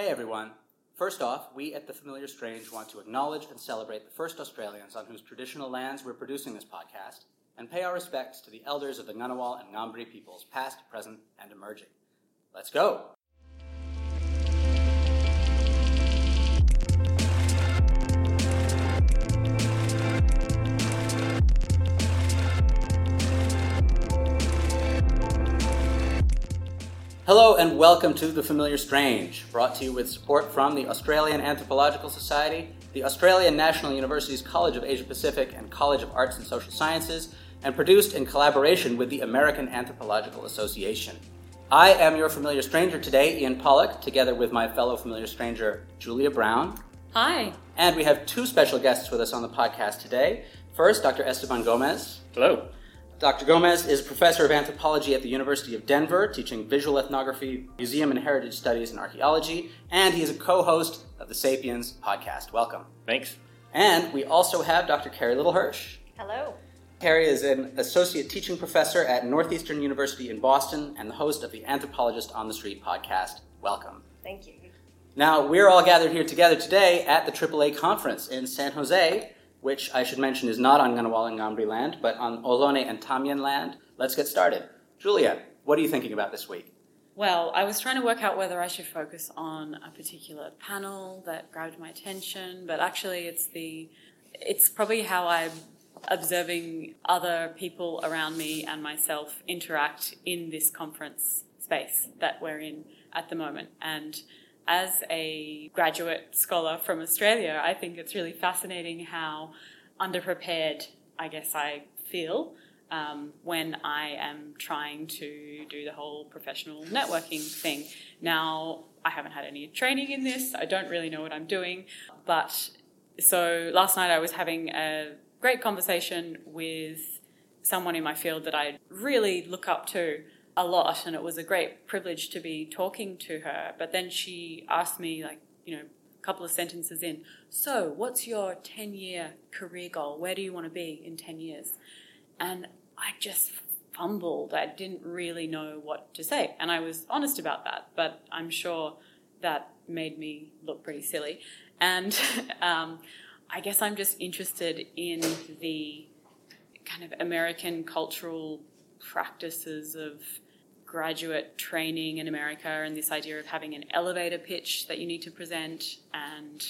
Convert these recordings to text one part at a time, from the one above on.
Hey everyone. First off, we at The Familiar Strange want to acknowledge and celebrate the first Australians on whose traditional lands we're producing this podcast, and pay our respects to the elders of the Ngunnawal and Ngambri peoples, past, present, and emerging. Let's go! Hello and welcome to The Familiar Strange, brought to you with support from the Australian Anthropological Society, the Australian National University's College of Asia Pacific and College of Arts and Social Sciences, and produced in collaboration with the American Anthropological Association. I am your familiar stranger today, Ian Pollock, together with my fellow familiar stranger, Julia Brown. Hi. And we have two special guests with us on the podcast today. First, Dr. Esteban Gomez. Hello. Dr. Gomez is a professor of anthropology at the University of Denver, teaching visual ethnography, museum and heritage studies, and archaeology, and he is a co host of the Sapiens podcast. Welcome. Thanks. And we also have Dr. Carie Little Hersh. Hello. Carie is an associate teaching professor at Northeastern University in Boston and the host of the Anthropologist on the Street podcast. Welcome. Thank you. Now, we're all gathered here together today at the AAA conference in San Jose which I should mention is not on Ngunnawal and Ngambri land, but on Ohlone and Tamien land. Let's get started. Julia, what are you thinking about this week? Well, I was trying to work out whether I should focus on a particular panel that grabbed my attention, but actually it's the it's probably how I'm observing other people around me and myself interact in this conference space that we're in at the moment. And as a graduate scholar from Australia, I think it's really fascinating how underprepared I guess I feel um, when I am trying to do the whole professional networking thing. Now, I haven't had any training in this, I don't really know what I'm doing, but so last night I was having a great conversation with someone in my field that I really look up to a lot, and it was a great privilege to be talking to her. But then she asked me, like, you know, a couple of sentences in, so what's your 10 year career goal? Where do you want to be in 10 years? And I just fumbled. I didn't really know what to say. And I was honest about that, but I'm sure that made me look pretty silly. And um, I guess I'm just interested in the kind of American cultural practices of graduate training in America and this idea of having an elevator pitch that you need to present. And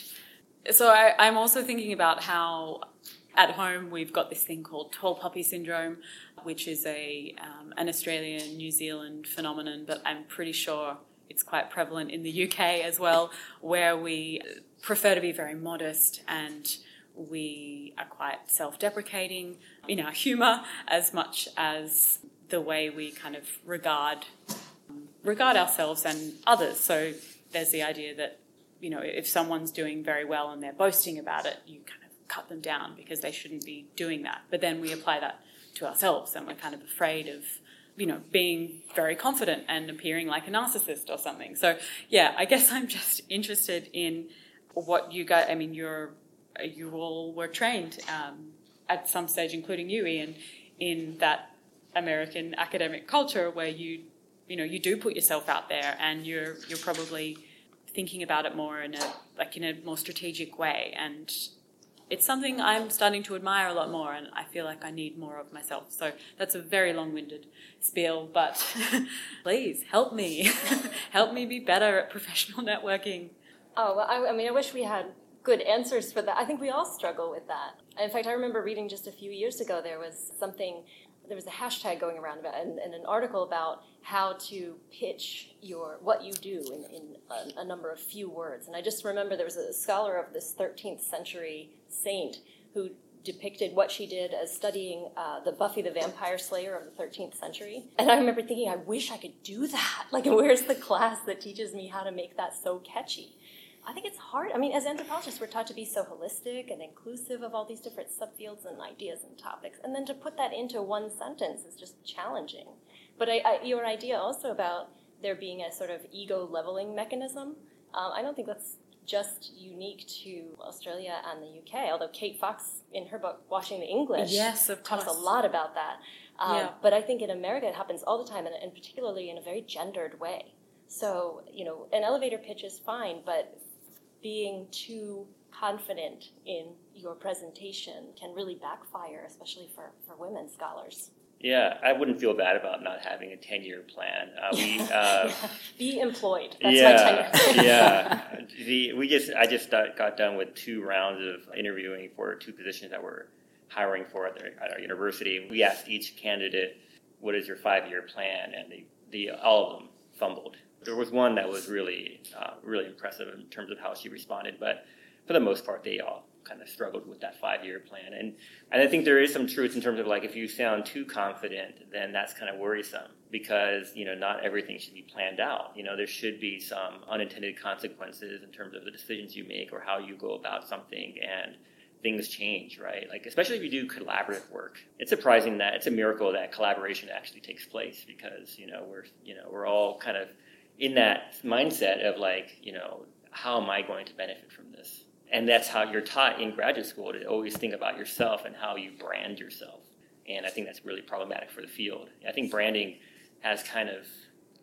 so I, I'm also thinking about how at home we've got this thing called tall poppy syndrome, which is a um, an Australian New Zealand phenomenon, but I'm pretty sure it's quite prevalent in the UK as well, where we prefer to be very modest and we are quite self-deprecating in our humour as much as the way we kind of regard regard ourselves and others. So there's the idea that you know if someone's doing very well and they're boasting about it, you kind of cut them down because they shouldn't be doing that. But then we apply that to ourselves, and we're kind of afraid of you know being very confident and appearing like a narcissist or something. So yeah, I guess I'm just interested in what you got. I mean, you're you all were trained um, at some stage, including you, Ian, in that American academic culture where you you know you do put yourself out there and you're you're probably thinking about it more in a like in a more strategic way and it's something I'm starting to admire a lot more and I feel like I need more of myself. So that's a very long-winded spiel, but please help me. help me be better at professional networking. Oh, well, I, I mean, I wish we had good answers for that. I think we all struggle with that. In fact, I remember reading just a few years ago there was something there was a hashtag going around about and, and, an article about how to pitch your what you do in, in a, a, number of few words. And I just remember there was a scholar of this 13th century saint who depicted what she did as studying uh, the Buffy the Vampire Slayer of the 13th century. And I remember thinking, I wish I could do that. Like, where's the class that teaches me how to make that so catchy? I think it's hard. I mean, as anthropologists, we're taught to be so holistic and inclusive of all these different subfields and ideas and topics, and then to put that into one sentence is just challenging. But I, I, your idea also about there being a sort of ego leveling mechanism, um, I don't think that's just unique to Australia and the UK. Although Kate Fox, in her book Watching the English, yes, of talks a lot about that. Um, yeah. But I think in America it happens all the time, and, and particularly in a very gendered way. So, you know, an elevator pitch is fine, but being too confident in your presentation can really backfire, especially for, for women scholars. Yeah, I wouldn't feel bad about not having a ten-year plan. Uh, we uh, be employed. That's yeah, yeah. The, we just I just got done with two rounds of interviewing for two positions that we're hiring for at, the, at our university. We asked each candidate, "What is your five-year plan?" and the, the all of them fumbled. There was one that was really uh, really impressive in terms of how she responded, but for the most part, they all kind of struggled with that five year plan. And, and I think there is some truth in terms of like if you sound too confident, then that's kind of worrisome because, you know, not everything should be planned out. You know, there should be some unintended consequences in terms of the decisions you make or how you go about something and things change, right? Like especially if you do collaborative work. It's surprising that it's a miracle that collaboration actually takes place because, you know, we're you know, we're all kind of in that mindset of like, you know, how am I going to benefit from this? and that's how you're taught in graduate school to always think about yourself and how you brand yourself. And I think that's really problematic for the field. I think branding has kind of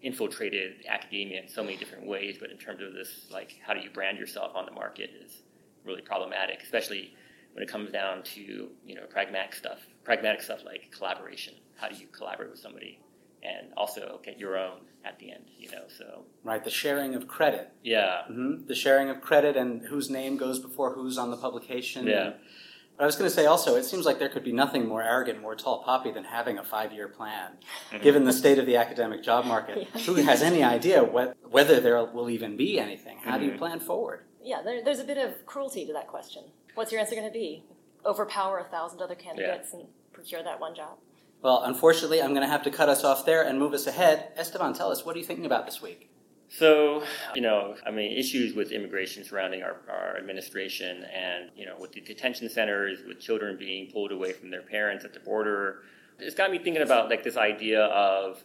infiltrated academia in so many different ways, but in terms of this, like how do you brand yourself on the market is really problematic, especially when it comes down to you know pragmatic stuff, pragmatic stuff like collaboration. How do you collaborate with somebody? And also get your own at the end, you know. So right, the sharing of credit. Yeah, mm-hmm. the sharing of credit and whose name goes before who's on the publication. Yeah. But I was going to say also, it seems like there could be nothing more arrogant, more tall poppy than having a five-year plan. Mm-hmm. Given the state of the academic job market, yeah. who has any idea what, whether there will even be anything? How mm-hmm. do you mm-hmm. plan forward? Yeah, there, there's a bit of cruelty to that question. What's your answer going to be? Overpower a thousand other candidates yeah. and procure that one job? Well, unfortunately, I'm going to have to cut us off there and move us ahead. Esteban, tell us, what are you thinking about this week? So, you know, I mean, issues with immigration surrounding our, our administration and, you know, with the detention centers, with children being pulled away from their parents at the border. It's got me thinking about like this idea of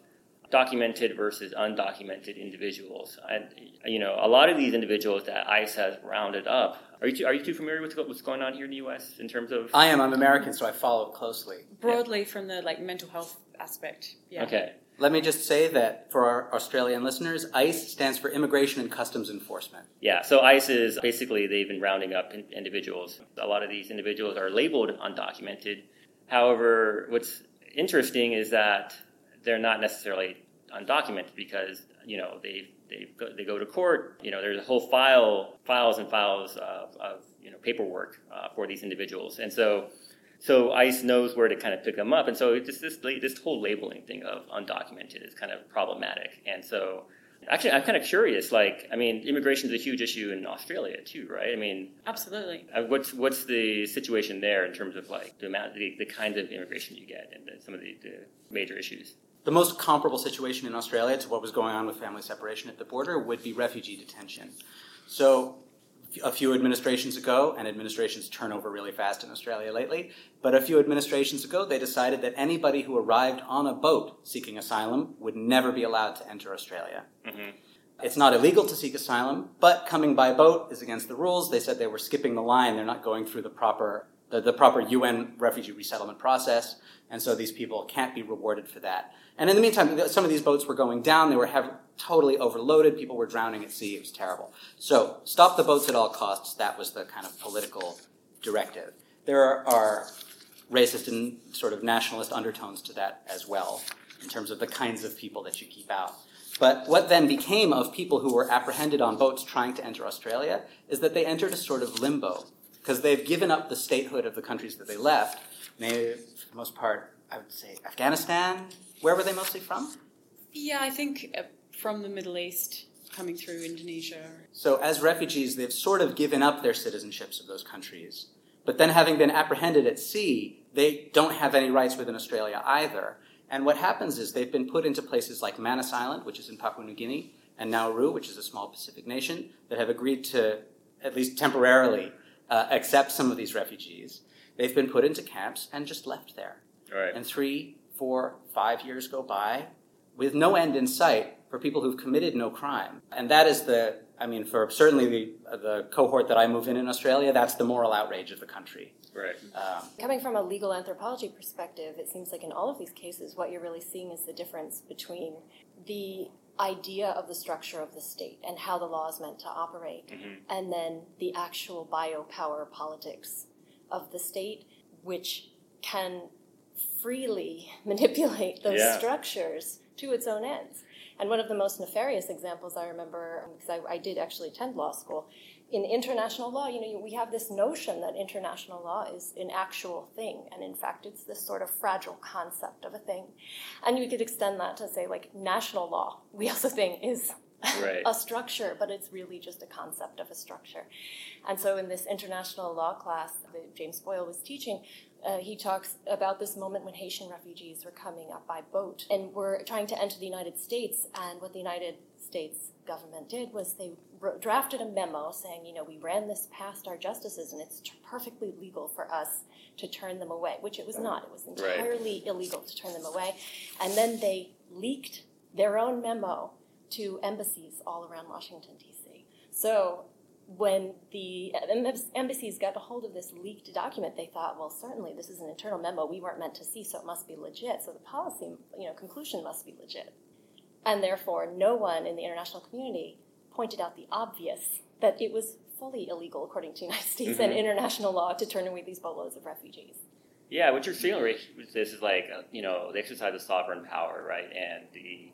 documented versus undocumented individuals. And, you know, a lot of these individuals that ICE has rounded up are you too, are you too familiar with what's going on here in the U.S. in terms of? I am. I'm American, so I follow closely. Broadly, yeah. from the like mental health aspect. Yeah. Okay. Let me just say that for our Australian listeners, ICE stands for Immigration and Customs Enforcement. Yeah, so ICE is basically they've been rounding up individuals. A lot of these individuals are labeled undocumented. However, what's interesting is that they're not necessarily undocumented because you know they they go, they go to court. You know, there's a whole file files and files of, of you know paperwork uh, for these individuals, and so so ICE knows where to kind of pick them up, and so just this this whole labeling thing of undocumented is kind of problematic, and so. Actually, I'm kind of curious. Like, I mean, immigration is a huge issue in Australia too, right? I mean, absolutely. Uh, what's what's the situation there in terms of like the amount, the, the kinds of immigration you get, and the, some of the, the major issues? The most comparable situation in Australia to what was going on with family separation at the border would be refugee detention. So, a few administrations ago, and administrations turn over really fast in Australia lately, but a few administrations ago, they decided that anybody who arrived on a boat seeking asylum would never be allowed to enter Australia. Mm-hmm. It's not illegal to seek asylum, but coming by boat is against the rules. They said they were skipping the line. They're not going through the proper the, the proper UN refugee resettlement process, and so these people can't be rewarded for that. And in the meantime, some of these boats were going down. They were totally overloaded. People were drowning at sea. It was terrible. So, stop the boats at all costs. That was the kind of political directive. There are racist and sort of nationalist undertones to that as well, in terms of the kinds of people that you keep out. But what then became of people who were apprehended on boats trying to enter Australia is that they entered a sort of limbo because they've given up the statehood of the countries that they left. They, for the most part, I would say Afghanistan. Where were they mostly from? Yeah, I think uh, from the Middle East, coming through Indonesia. So, as refugees, they've sort of given up their citizenships of those countries. But then, having been apprehended at sea, they don't have any rights within Australia either. And what happens is they've been put into places like Manus Island, which is in Papua New Guinea, and Nauru, which is a small Pacific nation, that have agreed to, at least temporarily, uh, accept some of these refugees. They've been put into camps and just left there. Right. And three, four, five years go by with no end in sight for people who've committed no crime. And that is the, I mean, for certainly the, the cohort that I move in in Australia, that's the moral outrage of the country. Right. Um, Coming from a legal anthropology perspective, it seems like in all of these cases, what you're really seeing is the difference between the idea of the structure of the state and how the law is meant to operate, Mhm. and then the actual biopower politics of the state, which can freely manipulate those Yeah. structures to its own ends. And one of the most nefarious examples I remember, because I, I did actually attend law school, in international law, you know, we have this notion that international law is an actual thing, and in fact, it's this sort of fragile concept of a thing. And you could extend that to say, like, national law, we also think is Right. a structure, but it's really just a concept of a structure. And so, in this international law class that James Boyle was teaching, uh, he talks about this moment when Haitian refugees were coming up by boat and were trying to enter the United States. And what the United States government did was they wrote, drafted a memo saying, you know, we ran this past our justices and it's t- perfectly legal for us to turn them away, which it was not. It was Right. entirely illegal to turn them away. And then they leaked their own memo to embassies all around Washington, D.C. So when the embassies got a hold of this leaked document, they thought, well, certainly this is an internal memo we weren't meant to see, so it must be legit. So the policy, you know, conclusion must be legit. And therefore, no one in the international community pointed out the obvious that it was fully illegal, according to United States and Mhm. international law, to turn away these boatloads of refugees. Yeah, what you're feeling right with this is like uh, you know the exercise of sovereign power, right? And the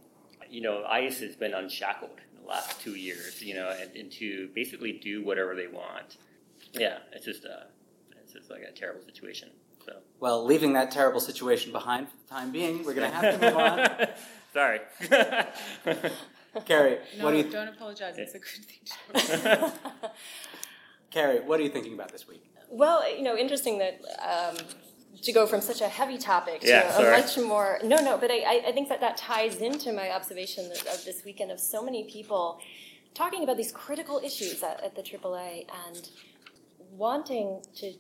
you know ICE has been unshackled in the last two years, you know, and, and to basically do whatever they want. Yeah, it's just uh, it's just like a terrible situation. So Well, leaving that terrible situation behind for the time being, we're going to have to move on. Sorry. Carie, No, what do you, don't apologize. It's a good thing to do. Carie, what are you thinking about this week? Well, you know, interesting that um, to go from such a heavy topic to Yeah, a much more. No, no, but I, I- I think that that ties into my observation of of this weekend of so many people talking about these critical issues at, at the AAA and wanting to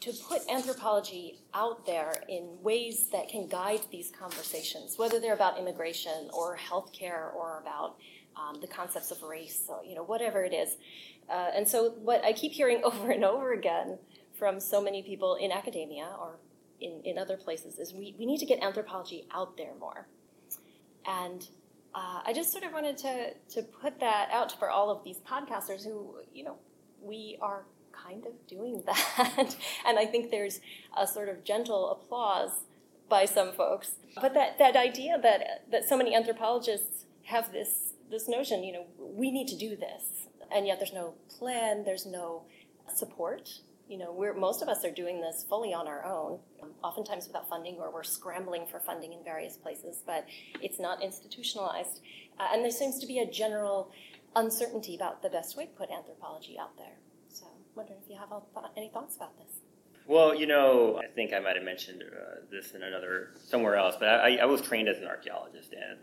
to put anthropology out there in ways that can guide these conversations, whether they're about immigration or healthcare or about um, the concepts of race, or, you know, whatever it is. Uh, and so, what I keep hearing over and over again from so many people in academia or in, in other places is we, we need to get anthropology out there more. And uh, I just sort of wanted to, to put that out for all of these podcasters who, you know, we are kind of doing that. and I think there's a sort of gentle applause by some folks. But that, that idea that, that so many anthropologists have this, this notion, you know, we need to do this. And yet there's no plan, there's no support. You know, we're, most of us are doing this fully on our own, oftentimes without funding, or we're scrambling for funding in various places, but it's not institutionalized. Uh, and there seems to be a general uncertainty about the best way to put anthropology out there. Wondering if you have any thoughts about this. Well, you know, I think I might have mentioned uh, this in another somewhere else, but I, I was trained as an archaeologist and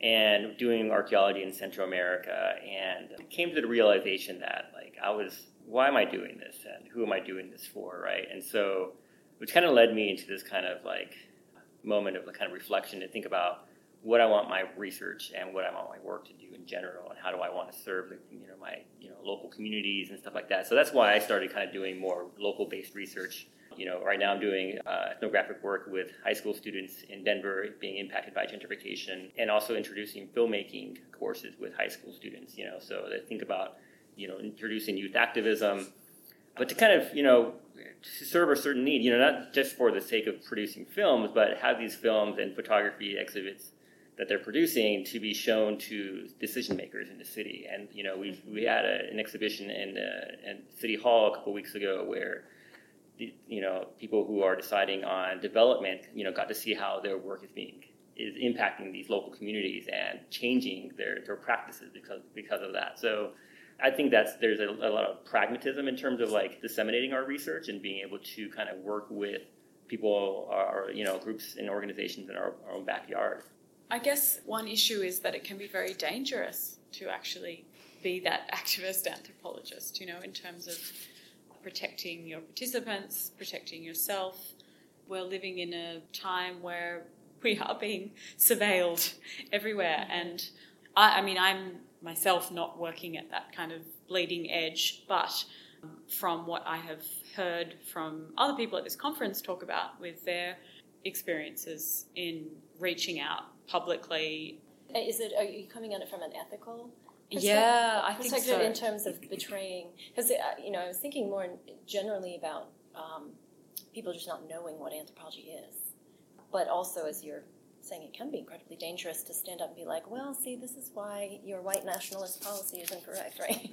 and doing archaeology in Central America, and came to the realization that like I was, why am I doing this, and who am I doing this for, right? And so, which kind of led me into this kind of like moment of kind of reflection to think about what I want my research and what I want my work to do in general, and how do I want to serve the, you know my you know local communities and stuff like that. So that's why I started kind of doing more local based research. You know, right now I'm doing uh, ethnographic work with high school students in Denver being impacted by gentrification, and also introducing filmmaking courses with high school students. You know, so they think about you know introducing youth activism, but to kind of you know to serve a certain need. You know, not just for the sake of producing films, but have these films and photography exhibits that they're producing to be shown to decision makers in the city. And you know, we we had a, an exhibition in in City Hall a couple weeks ago where you know people who are deciding on development, you know, got to see how their work is being is impacting these local communities and changing their their practices because because of that. So. I think that's there's a, a lot of pragmatism in terms of like disseminating our research and being able to kind of work with people or you know groups and organizations in our, our own backyard. I guess one issue is that it can be very dangerous to actually be that activist anthropologist, you know, in terms of protecting your participants, protecting yourself. We're living in a time where we are being surveilled everywhere. And I, I mean, I'm myself not working at that kind of bleeding edge, but um, from what I have heard from other people at this conference talk about with their experiences in reaching out publicly Is it? Are you coming at it from an ethical? Yeah, I think so. in terms of betraying, because you know, I was thinking more generally about um, people just not knowing what anthropology is, but also as you're saying, it can be incredibly dangerous to stand up and be like, "Well, see, this is why your white nationalist policy is incorrect," right?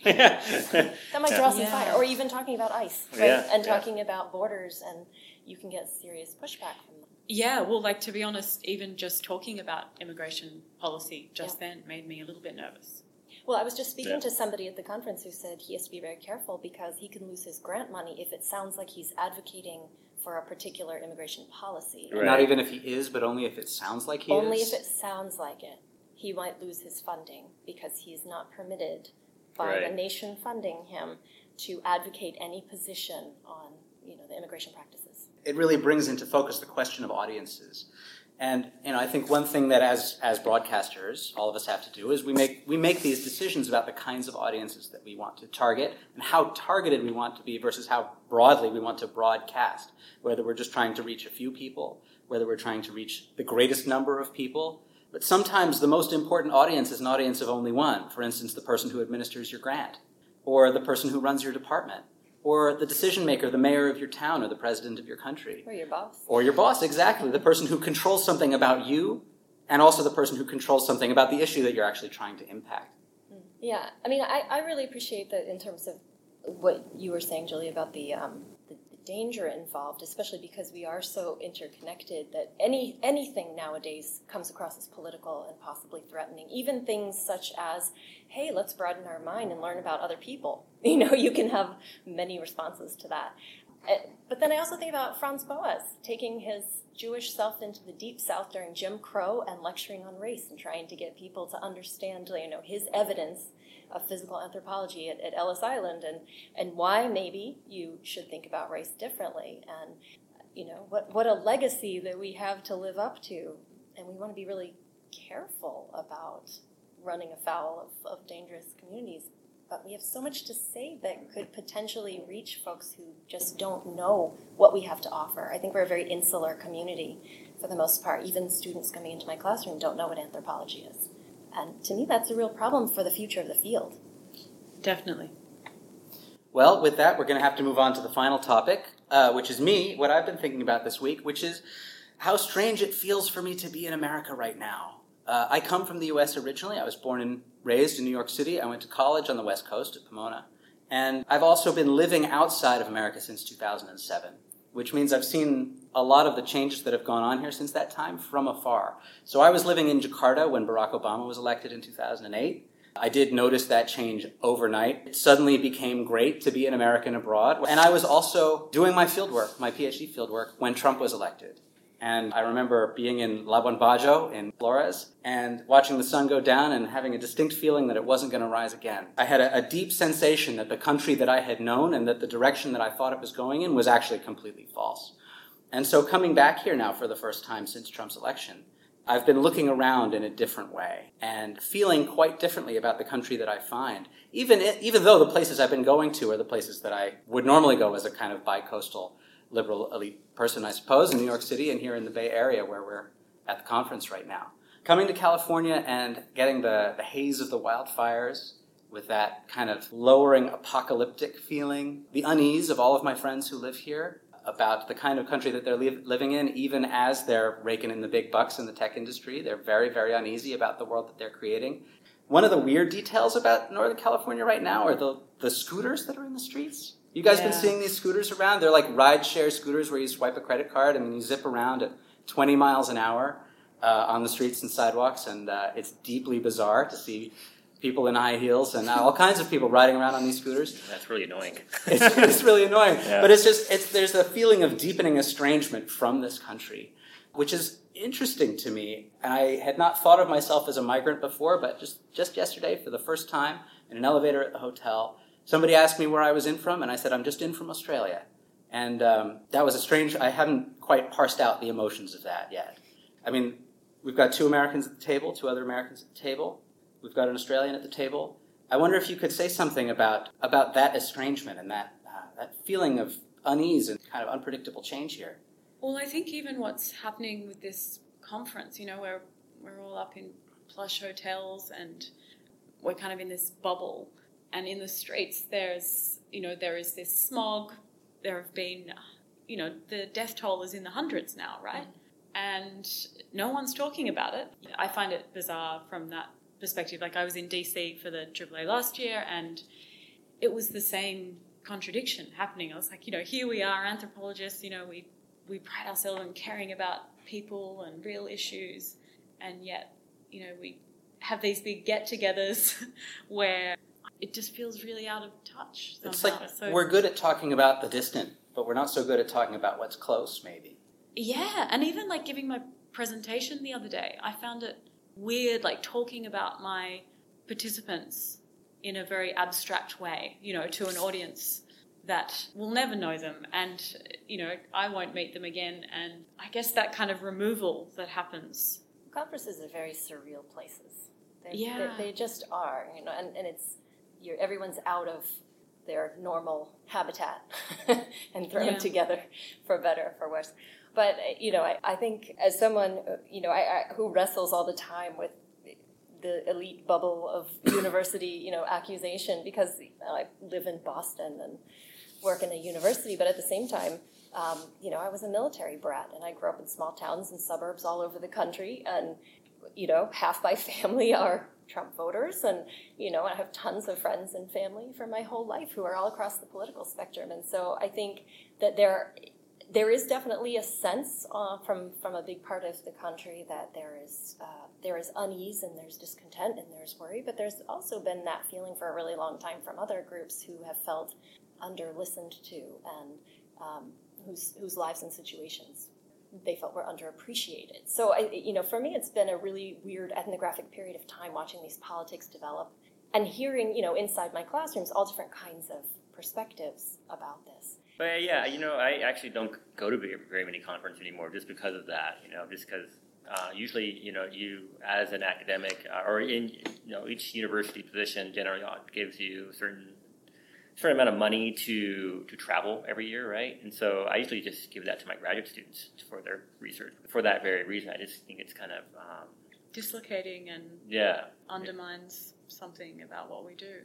yeah. that might draw some fire. Or even talking about ICE, right? Yeah, and yeah. talking about borders, and you can get serious pushback from. Yeah, well, like to be honest, even just talking about immigration policy just Yeah. then made me a little bit nervous. Well, I was just speaking Yeah. to somebody at the conference who said he has to be very careful because he can lose his grant money if it sounds like he's advocating for a particular immigration policy. Right. Not even if he is, but only if it sounds like he Only is. Only if it sounds like it. He might lose his funding because he's not permitted by the nation funding him to advocate any position on, you know, the immigration practices. It really brings into focus the question of audiences. And you know, I think one thing that as as broadcasters, all of us have to do is we make we make these decisions about the kinds of audiences that we want to target and how targeted we want to be versus how broadly we want to broadcast. Whether we're just trying to reach a few people, whether we're trying to reach the greatest number of people. But sometimes the most important audience is an audience of only one. For instance, the person who administers your grant, or the person who runs your department, or the decision maker, the mayor of your town, or the president of your country. Or your boss. Or your boss, exactly. The person who controls something about you, and also the person who controls something about the issue that you're actually trying to impact. Yeah, I mean, I, I really appreciate that in terms of what you were saying, Julie, about the, um, danger involved, especially because we are so interconnected that any anything nowadays comes across as political and possibly threatening. Even things such as, "Hey, let's broaden our mind and learn about other people." You know, you can have many responses to that. Uh, But then I also think about Franz Boas taking his Jewish self into the deep South during Jim Crow and lecturing on race and trying to get people to understand, you know, his evidence of physical anthropology at, at Ellis Island and, and why maybe you should think about race differently and, you know, what, what a legacy that we have to live up to. And we want to be really careful about running afoul of, of dangerous communities. But we have so much to say that could potentially reach folks who just don't know what we have to offer. I think we're a very insular community for the most part. Even students coming into my classroom don't know what anthropology is. And to me, that's a real problem for the future of the field. Definitely. Well, with that, we're going to have to move on to the final topic, uh, which is me, what I've been thinking about this week, which is how strange it feels for me to be in America right now. Uh, I come from the U.S. originally. I was born and raised in New York City. I went to college on the West Coast at Pomona. And I've also been living outside of America since 2007, which means I've seen a lot of the changes that have gone on here since that time from afar. So I was living in Jakarta when Barack Obama was elected in 2008. I did notice that change overnight. It suddenly became great to be an American abroad. And I was also doing my fieldwork, my PhD fieldwork, when Trump was elected. And I remember being in Labuan Bajo in Flores and watching the sun go down and having a distinct feeling that it wasn't going to rise again. I had a, a deep sensation that the country that I had known and that the direction that I thought it was going in was actually completely false. And so coming back here now for the first time since Trump's election, I've been looking around in a different way and feeling quite differently about the country that I find. Even, even though the places I've been going to are the places that I would normally go as a kind of bi-coastal liberal elite person, I suppose, in New York City and here in the Bay Area where we're at the conference right now. Coming to California and getting the, the haze of the wildfires with that kind of lowering apocalyptic feeling, the unease of all of my friends who live here about the kind of country that they're li- living in, even as they're raking in the big bucks in the tech industry. They're very, very uneasy about the world that they're creating. One of the weird details about Northern California right now are the, the scooters that are in the streets. You guys been seeing these scooters around? They're like ride share scooters where you swipe a credit card and then you zip around at 20 miles an hour uh, on the streets and sidewalks, and uh, it's deeply bizarre to see people in high heels and all kinds of people riding around on these scooters. That's really annoying. It's, it's really annoying, Yeah. but it's just it's there's a feeling of deepening estrangement from this country, which is interesting to me. And I had not thought of myself as a migrant before, but just just yesterday, for the first time, in an elevator at the hotel, somebody asked me where I was in from, and I said I'm just in from Australia. And um, that was a strange. I haven't quite parsed out the emotions of that yet. I mean, we've got two Americans at the table, two other Americans at the table. We've got an Australian at the table. I wonder if you could say something about about that estrangement and that uh, that feeling of unease and kind of unpredictable change here. Well, I think even what's happening with this conference, you know, where we're all up in plush hotels and we're kind of in this bubble. And in the streets, there's, you know, there is this smog. There have been, you know, the death toll is in the hundreds now, right? And no one's talking about it. I find it bizarre from that perspective. Like I was in DC for the AAA last year and it was the same contradiction happening. I was like, you know, here we are, anthropologists, you know, we, we pride ourselves on caring about people and real issues, and yet, you know, we have these big get togethers where it just feels really out of touch. Somehow. It's like so, we're good at talking about the distant, but we're not so good at talking about what's close, maybe. Yeah, and even like giving my presentation the other day, I found it weird, like talking about my participants in a very abstract way, you know, to an audience that will never know them and you know i won't meet them again and i guess that kind of removal that happens Conferences are very surreal places. They're, Yeah. they, they just are, you know, and, and it's you're, everyone's out of their normal habitat and thrown Yeah. together for better or for worse. But you know, I, I think as someone you know I, I, who wrestles all the time with the elite bubble of university, you know, accusation because I live in Boston and work in a university, but at the same time, um, you know, I was a military brat and I grew up in small towns and suburbs all over the country, and you know, half my family are Trump voters, and you know, I have tons of friends and family for my whole life who are all across the political spectrum, and so I think that there. There is definitely a sense uh, from from a big part of the country that there is uh, there is unease and there's discontent and there's worry, but there's also been that feeling for a really long time from other groups who have felt under listened to and um, whose whose lives and situations they felt were underappreciated. So I, you know, for me, it's been a really weird ethnographic period of time watching these politics develop and hearing, you know, inside my classrooms all different kinds of perspectives about this. But yeah, you know, I actually don't go to very, very many conferences anymore just because of that. You know, just because uh, usually, you know, you as an academic uh, or in you know each university position generally gives you a certain certain amount of money to to travel every year, right? And so I usually just give that to my graduate students for their research for that very reason. I just think it's kind of um, dislocating and yeah, undermines something about what we do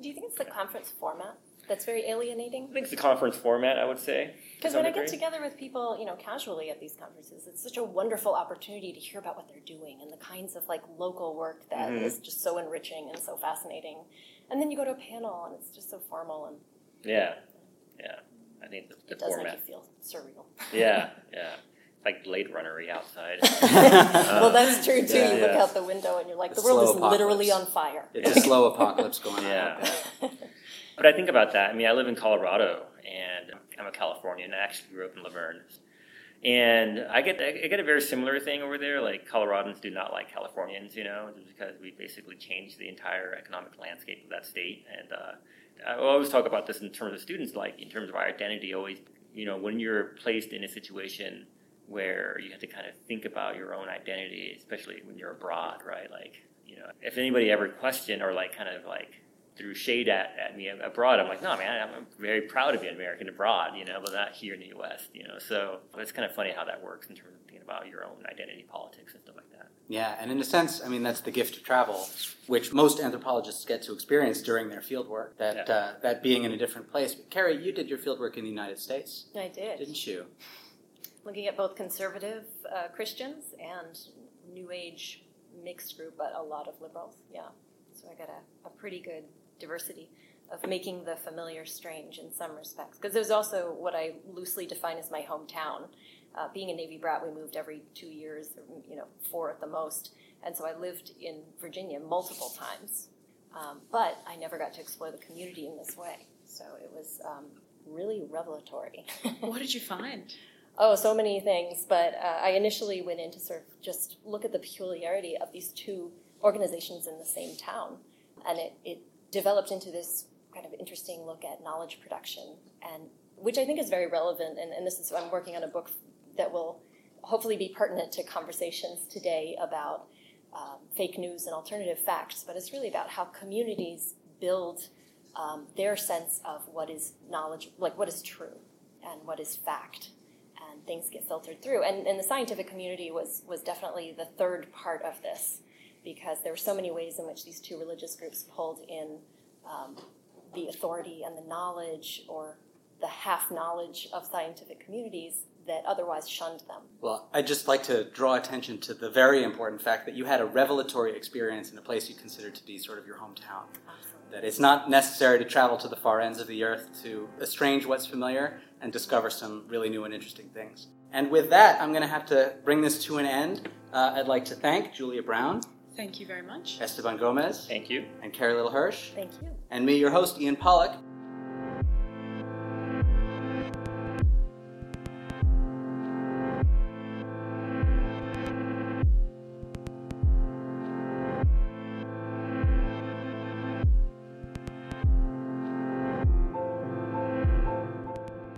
Do you think it's the conference format that's very alienating? I think it's the conference format. I would say Because some when I get together with people, you know, casually at these conferences, it's such a wonderful opportunity to hear about what they're doing and the kinds of like local work that is Mhm. just so enriching and so fascinating. And then you go to a panel and it's just so formal and Yeah, yeah. I think the, the it does format. make you feel surreal. Yeah, yeah. Like Blade Runnery outside. well, that's true too. yeah, you look yeah. out the window and you're like, The the world is slow literally on fire. It's a slow apocalypse going on. Yeah. But I think about that. I mean, I live in Colorado, and I'm a Californian. I actually grew up in La Verne, and I get I get a very similar thing over there. Like Coloradans do not like Californians, you know, because we basically changed the entire economic landscape of that state. And uh, I always talk about this in terms of students, like in terms of our identity. Always, you know, when you're placed in a situation where you have to kind of think about your own identity, especially when you're abroad, right? Like, you know, if anybody ever questioned or like kind of like threw shade at, at me abroad, I'm like, no, man, I'm very proud to be an American abroad, you know, but not here in the U.S., you know. So it's kind of funny how that works in terms of thinking about your own identity politics and stuff like that. Yeah, and in a sense, I mean, that's the gift of travel, which most anthropologists get to experience during their field work, that, Yeah. uh, that being in a different place. But Carie, you did your field work in the United States, I did. didn't you? Looking at both conservative uh, Christians and New Age mixed group, but a lot of liberals. Yeah. So I got a, a pretty good diversity of making the familiar strange in some respects. Because there's also what I loosely define as my hometown. Uh, being a Navy brat, we moved every two years, you know, four at the most. And so I lived in Virginia multiple times. Um, but I never got to explore the community in this way. So it was um, really revelatory. what did you find Oh, so many things. But uh, I initially went in to sort of just look at the peculiarity of these two organizations in the same town. And it, it developed into this kind of interesting look at knowledge production, and which I think is very relevant. And, and this is, I'm working on a book that will hopefully be pertinent to conversations today about um, fake news and alternative facts. But it's really about how communities build um, their sense of what is knowledge, like what is true and what is fact and things get filtered through. And, and the scientific community was was definitely the third part of this. Because there were so many ways in which these two religious groups pulled in um, the authority and the knowledge or the half knowledge of scientific communities that otherwise shunned them. Well, I'd just like to draw attention to the very important fact that you had a revelatory experience in a place you considered to be sort of your hometown. Absolutely. That it's not necessary to travel to the far ends of the earth to estrange what's familiar and discover some really new and interesting things. And with that, I'm going to have to bring this to an end. Uh, I'd like to thank Julia Brown, Thank you very much. Esteban Gomez, Thank you. and Carie Little Hersh, Thank you. and me, your host, Ian Pollock.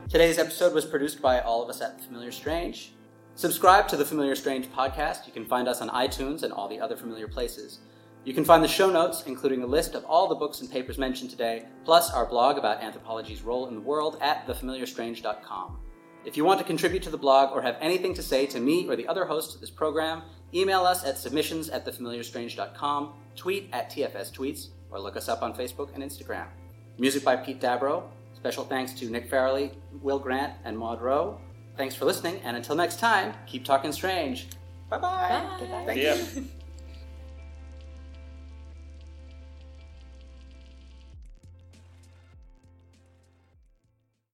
Today's episode was produced by all of us at Familiar Strange. Subscribe to the Familiar Strange podcast. You can find us on iTunes and all the other familiar places. You can find the show notes, including a list of all the books and papers mentioned today, plus our blog about anthropology's role in the world at thefamiliarstrange.com. If you want to contribute to the blog or have anything to say to me or the other hosts of this program, email us at submissions at thefamiliarstrange.com, tweet at TFS Tweets, or look us up on Facebook and Instagram. Music by Pete Dabro. Special thanks to Nick Farrelly, Will Grant, and Maud Rowe. Thanks for listening, and until next time, keep talking strange. Bye-bye. Bye. Thank See you. ya.